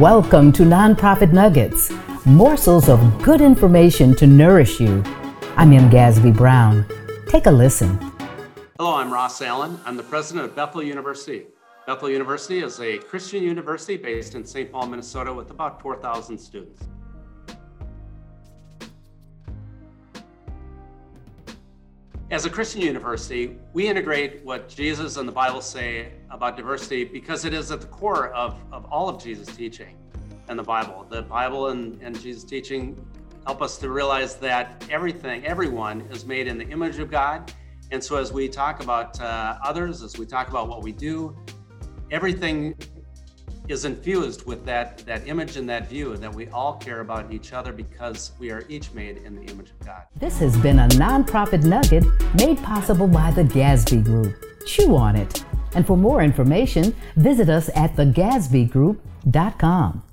Welcome to Nonprofit Nuggets, morsels of good information to nourish you. I'm M. Gasby Brown. Take a listen. Hello, I'm Ross Allen. I'm the president of Bethel University. Bethel University is a Christian university based in St. Paul, Minnesota, with about 4,000 students. As a Christian university, we integrate what Jesus and the Bible say about diversity because it is at the core of, of all of Jesus' teaching and the Bible. The Bible and, and Jesus' teaching help us to realize that everything, everyone is made in the image of God. And so as we talk about uh, others, as we talk about what we do, everything is infused with that, that image and that view that we all care about each other because we are each made in the image of God. This has been a nonprofit nugget made possible by the Gasby Group. Chew on it. And for more information, visit us at thegasbygroup.com.